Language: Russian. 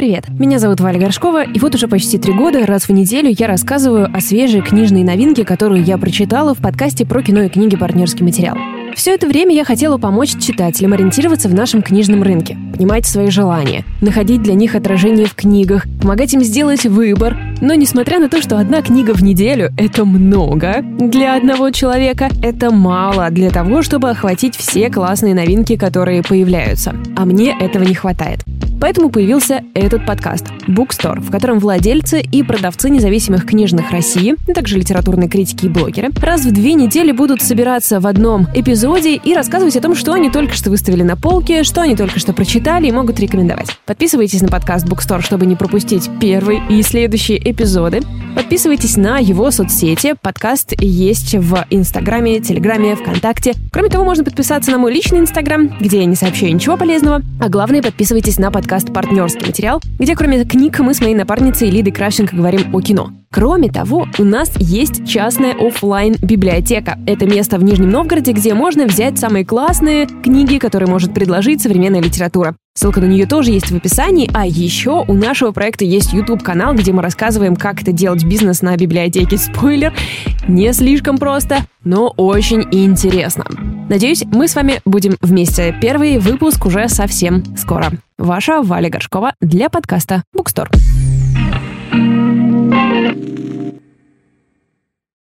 Привет, меня зовут Валя Горшкова, и вот уже почти три года раз в неделю я рассказываю о свежей книжной новинке, которую я прочитала в подкасте про кино и книги «Партнерский материал». Все это время я хотела помочь читателям ориентироваться в нашем книжном рынке, понимать свои желания, находить для них отражение в книгах, помогать им сделать выбор. Но несмотря на то, что одна книга в неделю — это много для одного человека, это мало для того, чтобы охватить все классные новинки, которые появляются. А мне этого не хватает. Поэтому появился этот подкаст Bookstore, в котором владельцы и продавцы независимых книжных России, а также литературные критики и блогеры, раз в две недели будут собираться в одном эпизоде и рассказывать о том, что они только что выставили на полке, что они только что прочитали и могут рекомендовать. Подписывайтесь на подкаст Bookstore, чтобы не пропустить первый и следующие эпизоды. Подписывайтесь на его соцсети. Подкаст есть в Инстаграме, Телеграме, ВКонтакте. Кроме того, можно подписаться на мой личный Инстаграм, где я не сообщаю ничего полезного. А главное, подписывайтесь на подкаст «Партнерский материал», где кроме книг мы с моей напарницей Лидой Кращенко говорим о кино. Кроме того, у нас есть частная офлайн библиотека. Это место в Нижнем Новгороде, где можно взять самые классные книги, которые может предложить современная литература. Ссылка на нее тоже есть в описании. А еще у нашего проекта есть YouTube-канал, где мы рассказываем, как это делать бизнес на библиотеке. Спойлер, не слишком просто, но очень интересно. Надеюсь, мы с вами будем вместе. Первый выпуск уже совсем скоро. Ваша Валя Горшкова для подкаста Bookstore.